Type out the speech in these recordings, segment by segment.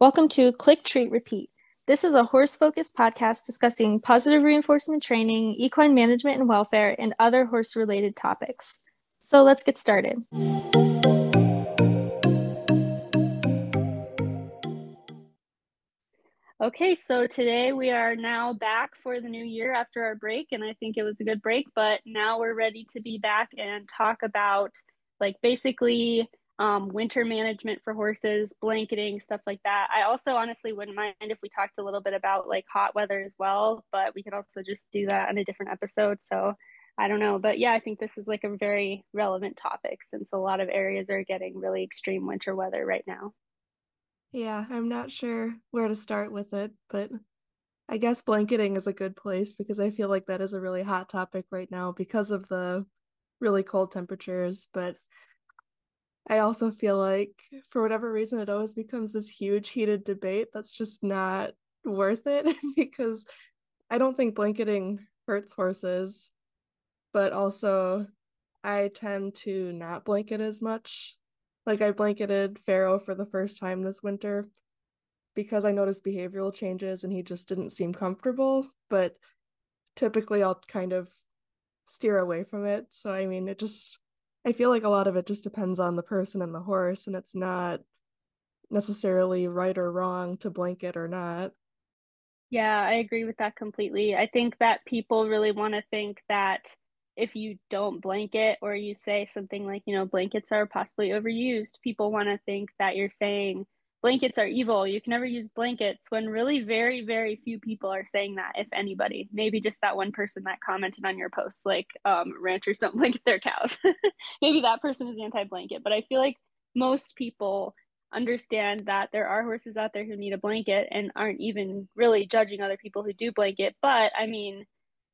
Welcome to Click Treat Repeat. This is a horse focused podcast discussing positive reinforcement training, equine management and welfare, and other horse related topics. So let's get started. Okay, so today we are now back for the new year after our break, and I think it was a good break, but now we're ready to be back and talk about like basically um, winter management for horses, blanketing, stuff like that. I also honestly wouldn't mind if we talked a little bit about like hot weather as well, but we could also just do that in a different episode. So I don't know. But yeah, I think this is like a very relevant topic since a lot of areas are getting really extreme winter weather right now. Yeah, I'm not sure where to start with it, but I guess blanketing is a good place because I feel like that is a really hot topic right now because of the really cold temperatures. But I also feel like for whatever reason it always becomes this huge heated debate that's just not worth it because I don't think blanketing hurts horses, but also I tend to not blanket as much. Like I blanketed Pharaoh for the first time this winter because I noticed behavioral changes and he just didn't seem comfortable, but typically I'll kind of steer away from it. So I mean, it just I feel like a lot of it just depends on the person and the horse, and it's not necessarily right or wrong to blanket or not. Yeah, I agree with that completely. I think that people really want to think that if you don't blanket or you say something like, you know, blankets are possibly overused, people want to think that you're saying blankets are evil. You can never use blankets when really very, very few people are saying that, if anybody. Maybe just that one person that commented on your post, like um, ranchers don't blanket their cows. Maybe that person is anti blanket. But I feel like most people understand that there are horses out there who need a blanket and aren't even really judging other people who do blanket. But I mean,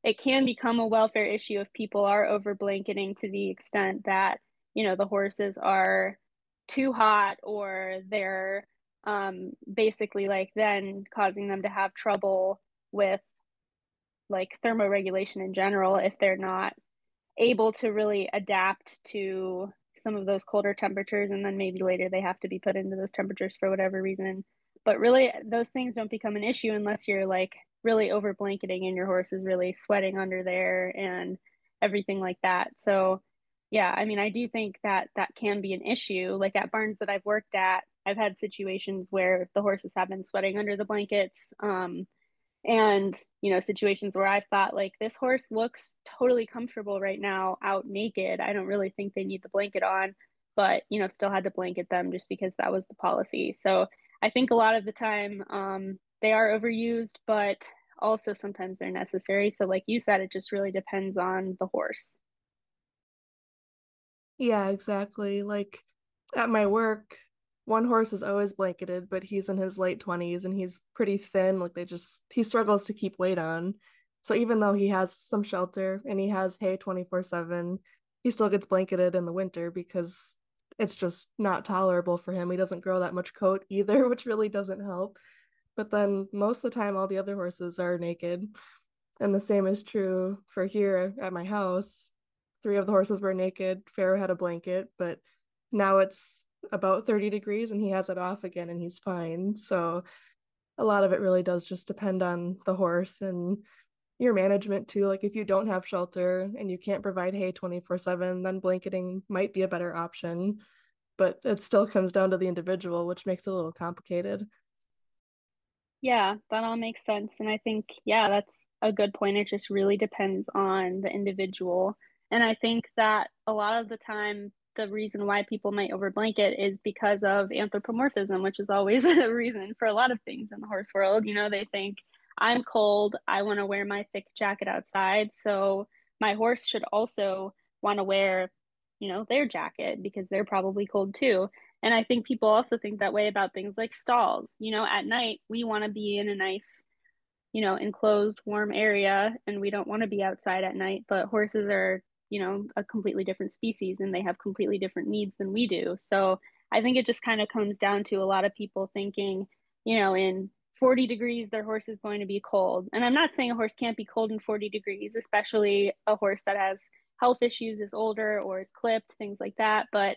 it can become a welfare issue if people are over blanketing to the extent that, you know, the horses are too hot or they're um, basically like then causing them to have trouble with like thermoregulation in general if they're not able to really adapt to some of those colder temperatures and then maybe later they have to be put into those temperatures for whatever reason. But really those things don't become an issue unless you're like really over blanketing and your horse is really sweating under there and everything like that. So yeah i mean i do think that that can be an issue. Like at barns that i've worked at I've had situations where the horses have been sweating under the blankets. Um, and, you know, situations where I thought, like, this horse looks totally comfortable right now out naked. I don't really think they need the blanket on, but, you know, still had to blanket them just because that was the policy. So I think a lot of the time um, they are overused, but also sometimes they're necessary. So, like you said, it just really depends on the horse. Yeah, exactly. Like at my work, one horse is always blanketed, but he's in his late 20s and he's pretty thin. Like they just, he struggles to keep weight on. So even though he has some shelter and he has hay 24 7, he still gets blanketed in the winter because it's just not tolerable for him. He doesn't grow that much coat either, which really doesn't help. But then most of the time, all the other horses are naked. And the same is true for here at my house. Three of the horses were naked. Pharaoh had a blanket, but now it's about 30 degrees and he has it off again and he's fine. So a lot of it really does just depend on the horse and your management too. Like if you don't have shelter and you can't provide hay 24 7, then blanketing might be a better option. But it still comes down to the individual, which makes it a little complicated. Yeah, that all makes sense. And I think, yeah, that's a good point. It just really depends on the individual. And I think that a lot of the time, the reason why people might over blanket is because of anthropomorphism, which is always a reason for a lot of things in the horse world. You know, they think I'm cold, I want to wear my thick jacket outside, so my horse should also want to wear, you know, their jacket because they're probably cold too. And I think people also think that way about things like stalls. You know, at night we want to be in a nice you know enclosed warm area and we don't want to be outside at night but horses are you know a completely different species and they have completely different needs than we do so i think it just kind of comes down to a lot of people thinking you know in 40 degrees their horse is going to be cold and i'm not saying a horse can't be cold in 40 degrees especially a horse that has health issues is older or is clipped things like that but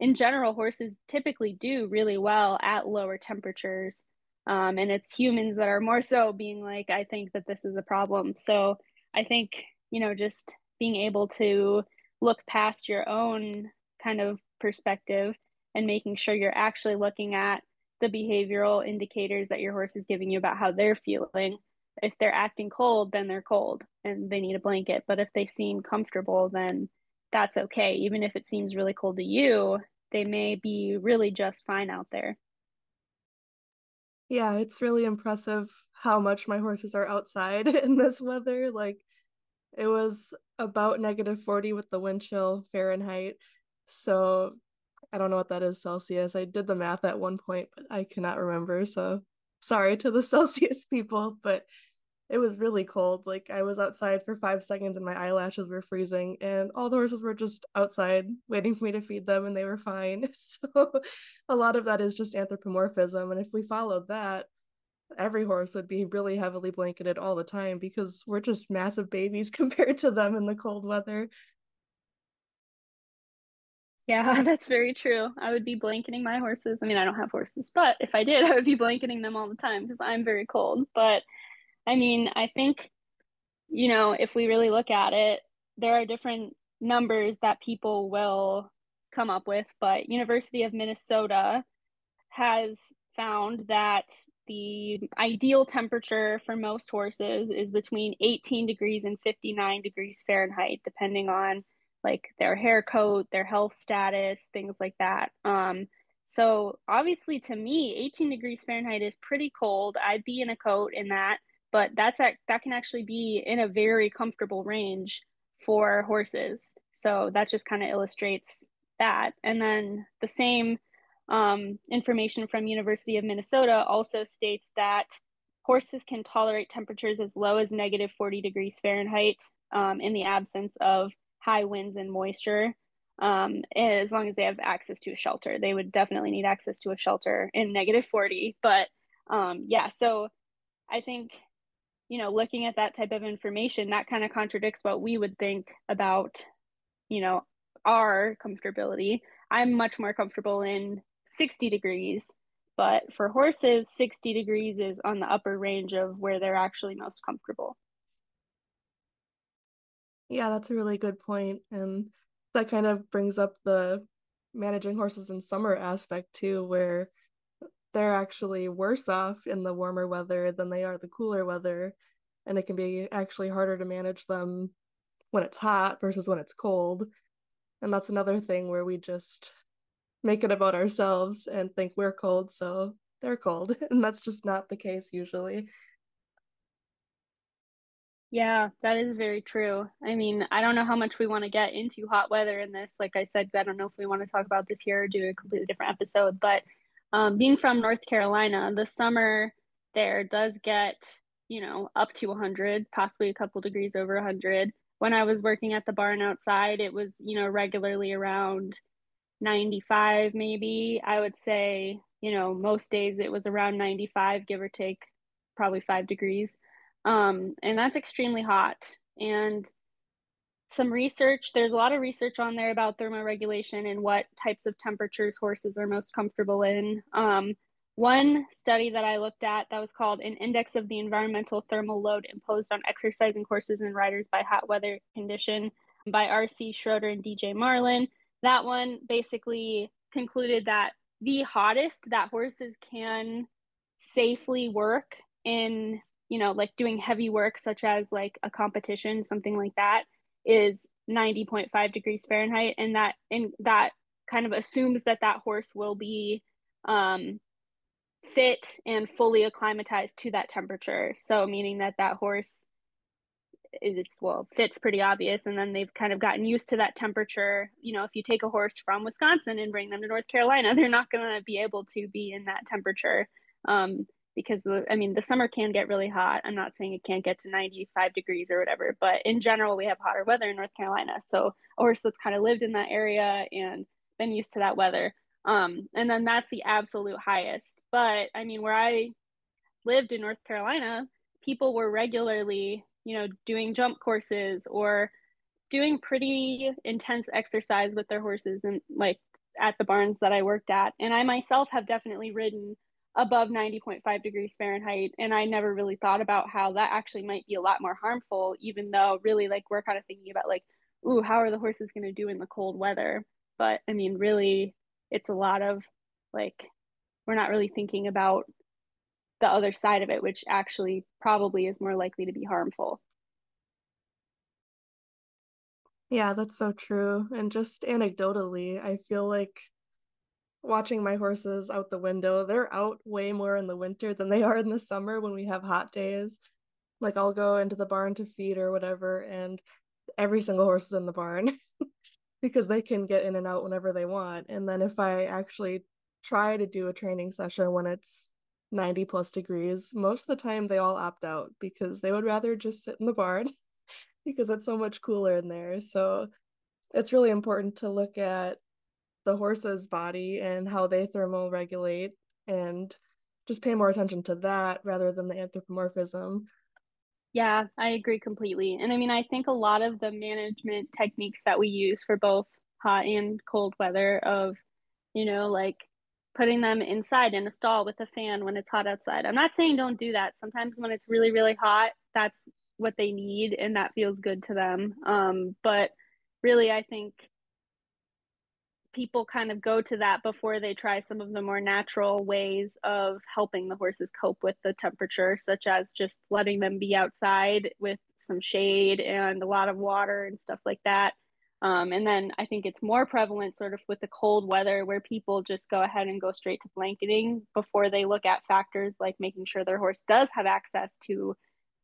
in general, horses typically do really well at lower temperatures. Um, and it's humans that are more so being like, I think that this is a problem. So I think, you know, just being able to look past your own kind of perspective and making sure you're actually looking at the behavioral indicators that your horse is giving you about how they're feeling. If they're acting cold, then they're cold and they need a blanket. But if they seem comfortable, then that's okay. Even if it seems really cold to you, they may be really just fine out there. Yeah, it's really impressive how much my horses are outside in this weather. Like it was about negative 40 with the wind chill Fahrenheit. So I don't know what that is Celsius. I did the math at one point, but I cannot remember. So sorry to the Celsius people, but it was really cold. Like I was outside for five seconds and my eyelashes were freezing, and all the horses were just outside waiting for me to feed them, and they were fine. So a lot of that is just anthropomorphism. And if we followed that, every horse would be really heavily blanketed all the time because we're just massive babies compared to them in the cold weather. Yeah, that's very true. I would be blanketing my horses. I mean, I don't have horses, but if I did, I would be blanketing them all the time because I'm very cold. But I mean, I think, you know, if we really look at it, there are different numbers that people will come up with, but University of Minnesota has found that the ideal temperature for most horses is between 18 degrees and 59 degrees Fahrenheit, depending on like their hair coat, their health status, things like that. Um, so obviously to me, 18 degrees Fahrenheit is pretty cold. I'd be in a coat in that but that's at, that can actually be in a very comfortable range for horses. So that just kind of illustrates that. And then the same um, information from University of Minnesota also states that horses can tolerate temperatures as low as negative 40 degrees Fahrenheit um, in the absence of high winds and moisture. Um, as long as they have access to a shelter, they would definitely need access to a shelter in negative 40. But um, yeah, so I think you know, looking at that type of information, that kind of contradicts what we would think about, you know, our comfortability. I'm much more comfortable in 60 degrees, but for horses, 60 degrees is on the upper range of where they're actually most comfortable. Yeah, that's a really good point. And that kind of brings up the managing horses in summer aspect too, where they're actually worse off in the warmer weather than they are the cooler weather and it can be actually harder to manage them when it's hot versus when it's cold and that's another thing where we just make it about ourselves and think we're cold so they're cold and that's just not the case usually yeah, that is very true. I mean, I don't know how much we want to get into hot weather in this. Like I said, I don't know if we want to talk about this here or do a completely different episode, but um, being from North Carolina, the summer there does get, you know, up to 100, possibly a couple degrees over 100. When I was working at the barn outside, it was, you know, regularly around 95, maybe. I would say, you know, most days it was around 95, give or take probably five degrees. Um, and that's extremely hot. And some research. There's a lot of research on there about thermoregulation and what types of temperatures horses are most comfortable in. Um, one study that I looked at that was called An Index of the Environmental Thermal Load Imposed on Exercising Horses and Riders by Hot Weather Condition by R.C. Schroter and D.J. Marlin. That one basically concluded that the hottest that horses can safely work in, you know, like doing heavy work, such as like a competition, something like that, is 90.5 degrees Fahrenheit, and that and that kind of assumes that that horse will be um, fit and fully acclimatized to that temperature. So meaning that that horse is well fits pretty obvious, and then they've kind of gotten used to that temperature. You know, if you take a horse from Wisconsin and bring them to North Carolina, they're not going to be able to be in that temperature. Um, because the, I mean the summer can get really hot. I'm not saying it can't get to 95 degrees or whatever, but in general we have hotter weather in North Carolina. So a horse that's kind of lived in that area and been used to that weather. Um, and then that's the absolute highest. But I mean where I lived in North Carolina, people were regularly, you know, doing jump courses or doing pretty intense exercise with their horses and like at the barns that I worked at. And I myself have definitely ridden above 90.5 degrees Fahrenheit. And I never really thought about how that actually might be a lot more harmful, even though really like we're kind of thinking about like, ooh, how are the horses going to do in the cold weather? But I mean, really, it's a lot of like, we're not really thinking about the other side of it, which actually probably is more likely to be harmful. Yeah, that's so true. And just anecdotally, I feel like watching my horses out the window, they're out way more in the winter than they are in the summer when we have hot days. Like I'll go into the barn to feed or whatever, and every single horse is in the barn because they can get in and out whenever they want. And then if I actually try to do a training session when it's 90 plus degrees, most of the time they all opt out because they would rather just sit in the barn because it's so much cooler in there. So it's really important to look at the horse's body and how they thermal regulate and just pay more attention to that rather than the anthropomorphism. Yeah, I agree completely. And I mean, I think a lot of the management techniques that we use for both hot and cold weather of, you know, like putting them inside in a stall with a fan when it's hot outside. I'm not saying don't do that. Sometimes when it's really, really hot, that's what they need and that feels good to them. Um, but really, I think people kind of go to that before they try some of the more natural ways of helping the horses cope with the temperature, such as just letting them be outside with some shade and a lot of water and stuff like that. Um, and then I think it's more prevalent sort of with the cold weather where people just go ahead and go straight to blanketing before they look at factors like making sure their horse does have access to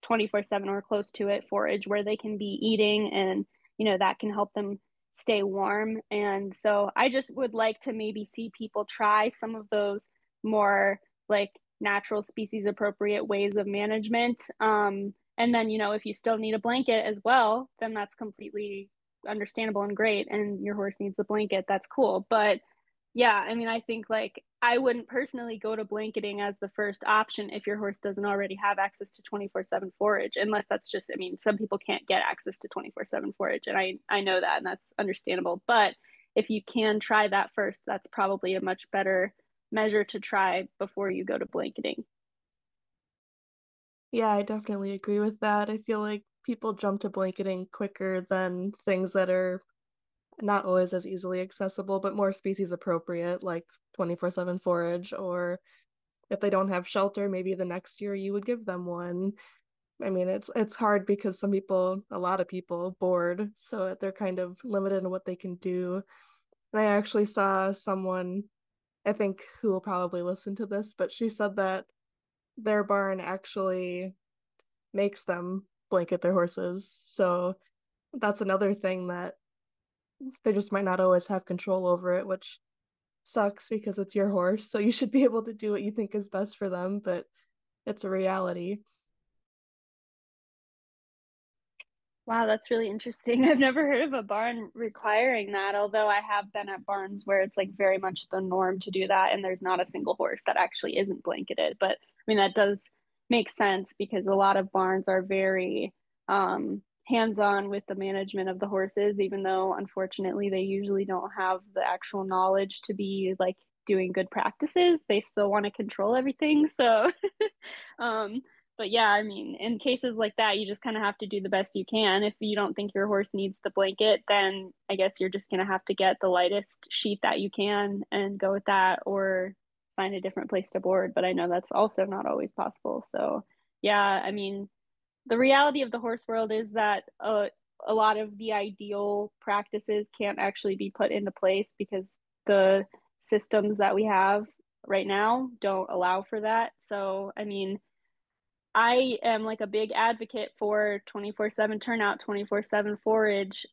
24 7 or close to it forage where they can be eating and you know that can help them stay warm. And so i just would like to maybe see people try some of those more like natural species appropriate ways of management. Um, and then you know if you still need a blanket as well then that's completely understandable and great and your horse needs the blanket that's cool but yeah, I mean, I think like I wouldn't personally go to blanketing as the first option if your horse doesn't already have access to 24 7 forage, unless that's just, I mean, some people can't get access to 24 7 forage, and I, I know that, and that's understandable. But if you can try that first, that's probably a much better measure to try before you go to blanketing. Yeah, I definitely agree with that. I feel like people jump to blanketing quicker than things that are not always as easily accessible, but more species appropriate, like 24 7 forage, or if they don't have shelter, maybe the next year you would give them one. I mean, it's it's hard because some people, a lot of people, bored, so they're kind of limited in what they can do. And I actually saw someone, I think, who will probably listen to this, but she said that their barn actually makes them blanket their horses. So that's another thing that they just might not always have control over it, which sucks because it's your horse. So you should be able to do what you think is best for them, but it's a reality. Wow, that's really interesting. I've never heard of a barn requiring that, although I have been at barns where it's like very much the norm to do that and there's not a single horse that actually isn't blanketed. But I mean, that does make sense because a lot of barns are very um, hands on with the management of the horses, even though unfortunately they usually don't have the actual knowledge to be like doing good practices. They still want to control everything. So, um, but yeah, I mean, in cases like that, you just kind of have to do the best you can. If you don't think your horse needs the blanket, then I guess you're just going to have to get the lightest sheet that you can and go with that or find a different place to board. But I know that's also not always possible. So, yeah, I mean, the reality of the horse world is that uh, a lot of the ideal practices can't actually be put into place because the systems that we have right now don't allow for that. So, I mean, I am like a big advocate for 24 7 turnout, 24 7 forage,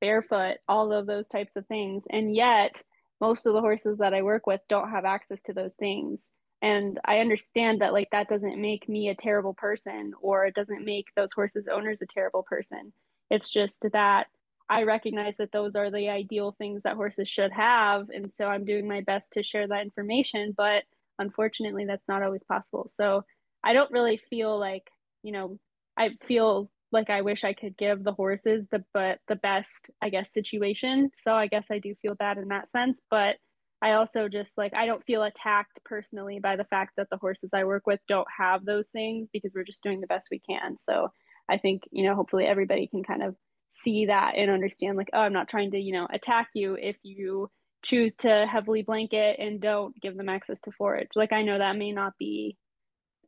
barefoot, all of those types of things. And yet, most of the horses that I work with don't have access to those things. And i understand that like that doesn't make me a terrible person or it doesn't make those horses owners a terrible person. It's just that i recognize that those are the ideal things that horses should have. And so i'm doing my best to share that information but unfortunately that's not always possible. So i don't really feel like you know i feel like I wish I could give the horses the but the best I guess situation. So I guess I do feel bad in that sense, but I also just like I don't feel attacked personally by the fact that the horses I work with don't have those things because we're just doing the best we can. So I think, you know, hopefully everybody can kind of see that and understand like, oh, I'm not trying to, you know, attack you if you choose to heavily blanket and don't give them access to forage. Like I know that may not be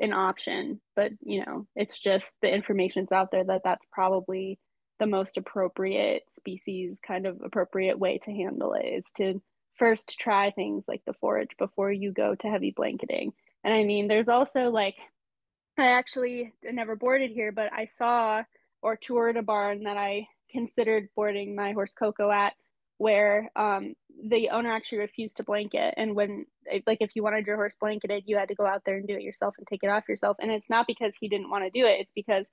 an option, but you know, it's just the information's out there that that's probably the most appropriate species kind of appropriate way to handle it is to first try things like the forage before you go to heavy blanketing. And I mean, there's also like I actually never boarded here, but I saw or toured a barn that I considered boarding my horse Coco at where um, the owner actually refused to blanket and when like if you wanted your horse blanketed you had to go out there and do it yourself and take it off yourself and it's not because he didn't want to do it it's because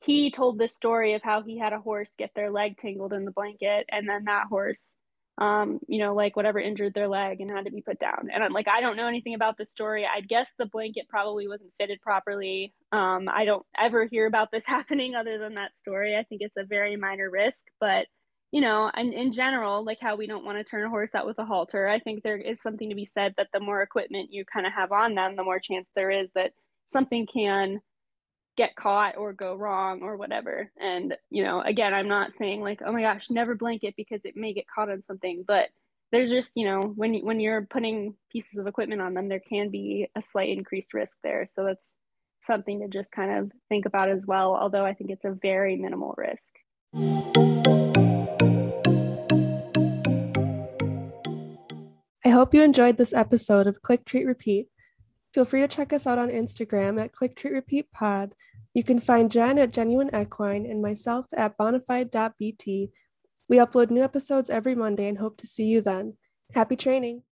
he told this story of how he had a horse get their leg tangled in the blanket and then that horse um, you know, like whatever injured their leg and had to be put down. And I'm like, I don't know anything about the story. I guess the blanket probably wasn't fitted properly. Um, I don't ever hear about this happening other than that story. I think it's a very minor risk, but you know, and in general, like how we don't want to turn a horse out with a halter, I think there is something to be said that the more equipment you kind of have on them, the more chance there is that something can get caught or go wrong or whatever. And, you know, again, I'm not saying like, oh my gosh, never blanket because it may get caught on something, but there's just, you know, when when you're putting pieces of equipment on them, there can be a slight increased risk there. So that's something to just kind of think about as well, although I think it's a very minimal risk. Hope you enjoyed this episode of Click Treat Repeat. Feel free to check us out on Instagram at Click Treat Repeat Pod. You can find Jen at Genuine Equine and myself at bonafide.bt. We upload new episodes every Monday and hope to see you then. Happy training!